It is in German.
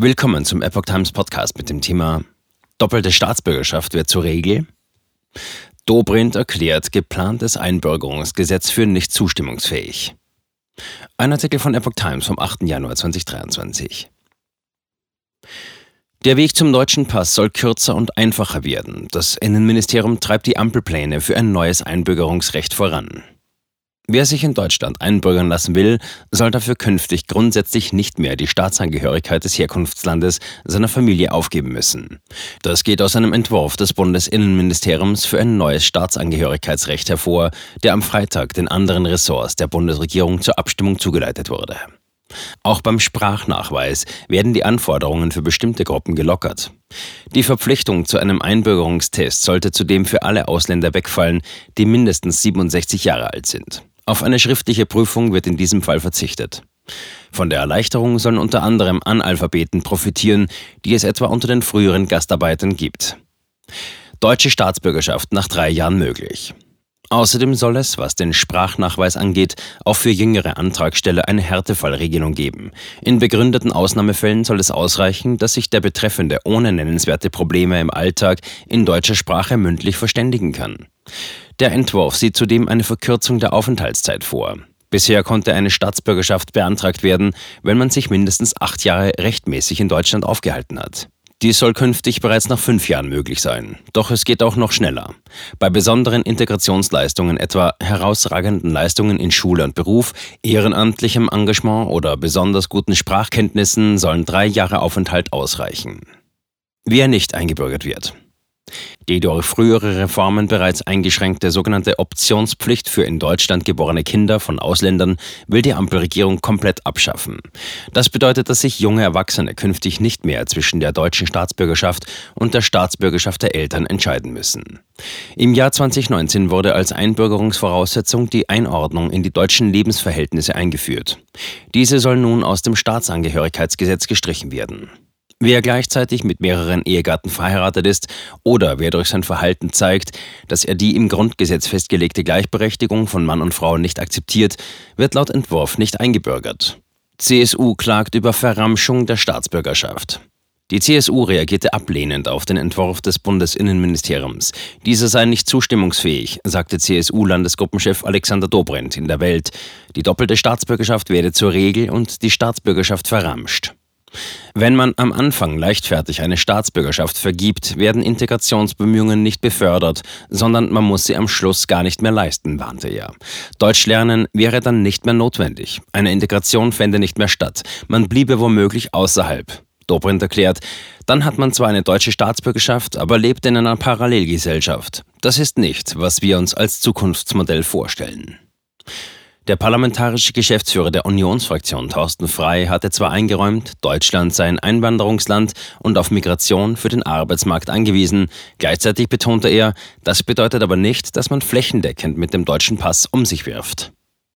Willkommen zum Epoch Times Podcast mit dem Thema Doppelte Staatsbürgerschaft wird zur Regel. Dobrindt erklärt geplantes Einbürgerungsgesetz für nicht zustimmungsfähig. Ein Artikel von Epoch Times vom 8. Januar 2023. Der Weg zum deutschen Pass soll kürzer und einfacher werden. Das Innenministerium treibt die Ampelpläne für ein neues Einbürgerungsrecht voran. Wer sich in Deutschland einbürgern lassen will, soll dafür künftig grundsätzlich nicht mehr die Staatsangehörigkeit des Herkunftslandes seiner Familie aufgeben müssen. Das geht aus einem Entwurf des Bundesinnenministeriums für ein neues Staatsangehörigkeitsrecht hervor, der am Freitag den anderen Ressorts der Bundesregierung zur Abstimmung zugeleitet wurde. Auch beim Sprachnachweis werden die Anforderungen für bestimmte Gruppen gelockert. Die Verpflichtung zu einem Einbürgerungstest sollte zudem für alle Ausländer wegfallen, die mindestens 67 Jahre alt sind. Auf eine schriftliche Prüfung wird in diesem Fall verzichtet. Von der Erleichterung sollen unter anderem Analphabeten profitieren, die es etwa unter den früheren Gastarbeitern gibt. Deutsche Staatsbürgerschaft nach drei Jahren möglich. Außerdem soll es, was den Sprachnachweis angeht, auch für jüngere Antragsteller eine Härtefallregelung geben. In begründeten Ausnahmefällen soll es ausreichen, dass sich der Betreffende ohne nennenswerte Probleme im Alltag in deutscher Sprache mündlich verständigen kann. Der Entwurf sieht zudem eine Verkürzung der Aufenthaltszeit vor. Bisher konnte eine Staatsbürgerschaft beantragt werden, wenn man sich mindestens acht Jahre rechtmäßig in Deutschland aufgehalten hat. Dies soll künftig bereits nach fünf Jahren möglich sein. Doch es geht auch noch schneller. Bei besonderen Integrationsleistungen, etwa herausragenden Leistungen in Schule und Beruf, ehrenamtlichem Engagement oder besonders guten Sprachkenntnissen sollen drei Jahre Aufenthalt ausreichen. Wer nicht eingebürgert wird. Die durch frühere Reformen bereits eingeschränkte sogenannte Optionspflicht für in Deutschland geborene Kinder von Ausländern will die Ampelregierung komplett abschaffen. Das bedeutet, dass sich junge Erwachsene künftig nicht mehr zwischen der deutschen Staatsbürgerschaft und der Staatsbürgerschaft der Eltern entscheiden müssen. Im Jahr 2019 wurde als Einbürgerungsvoraussetzung die Einordnung in die deutschen Lebensverhältnisse eingeführt. Diese soll nun aus dem Staatsangehörigkeitsgesetz gestrichen werden. Wer gleichzeitig mit mehreren Ehegatten verheiratet ist oder wer durch sein Verhalten zeigt, dass er die im Grundgesetz festgelegte Gleichberechtigung von Mann und Frau nicht akzeptiert, wird laut Entwurf nicht eingebürgert. CSU klagt über Verramschung der Staatsbürgerschaft. Die CSU reagierte ablehnend auf den Entwurf des Bundesinnenministeriums. Dieser sei nicht zustimmungsfähig, sagte CSU-Landesgruppenchef Alexander Dobrindt in der Welt. Die doppelte Staatsbürgerschaft werde zur Regel und die Staatsbürgerschaft verramscht. Wenn man am Anfang leichtfertig eine Staatsbürgerschaft vergibt, werden Integrationsbemühungen nicht befördert, sondern man muss sie am Schluss gar nicht mehr leisten, warnte er. Deutsch lernen wäre dann nicht mehr notwendig. Eine Integration fände nicht mehr statt. Man bliebe womöglich außerhalb. Dobrindt erklärt, dann hat man zwar eine deutsche Staatsbürgerschaft, aber lebt in einer Parallelgesellschaft. Das ist nicht, was wir uns als Zukunftsmodell vorstellen. Der parlamentarische Geschäftsführer der Unionsfraktion Thorsten Frei hatte zwar eingeräumt, Deutschland sei ein Einwanderungsland und auf Migration für den Arbeitsmarkt angewiesen, gleichzeitig betonte er, das bedeutet aber nicht, dass man flächendeckend mit dem deutschen Pass um sich wirft.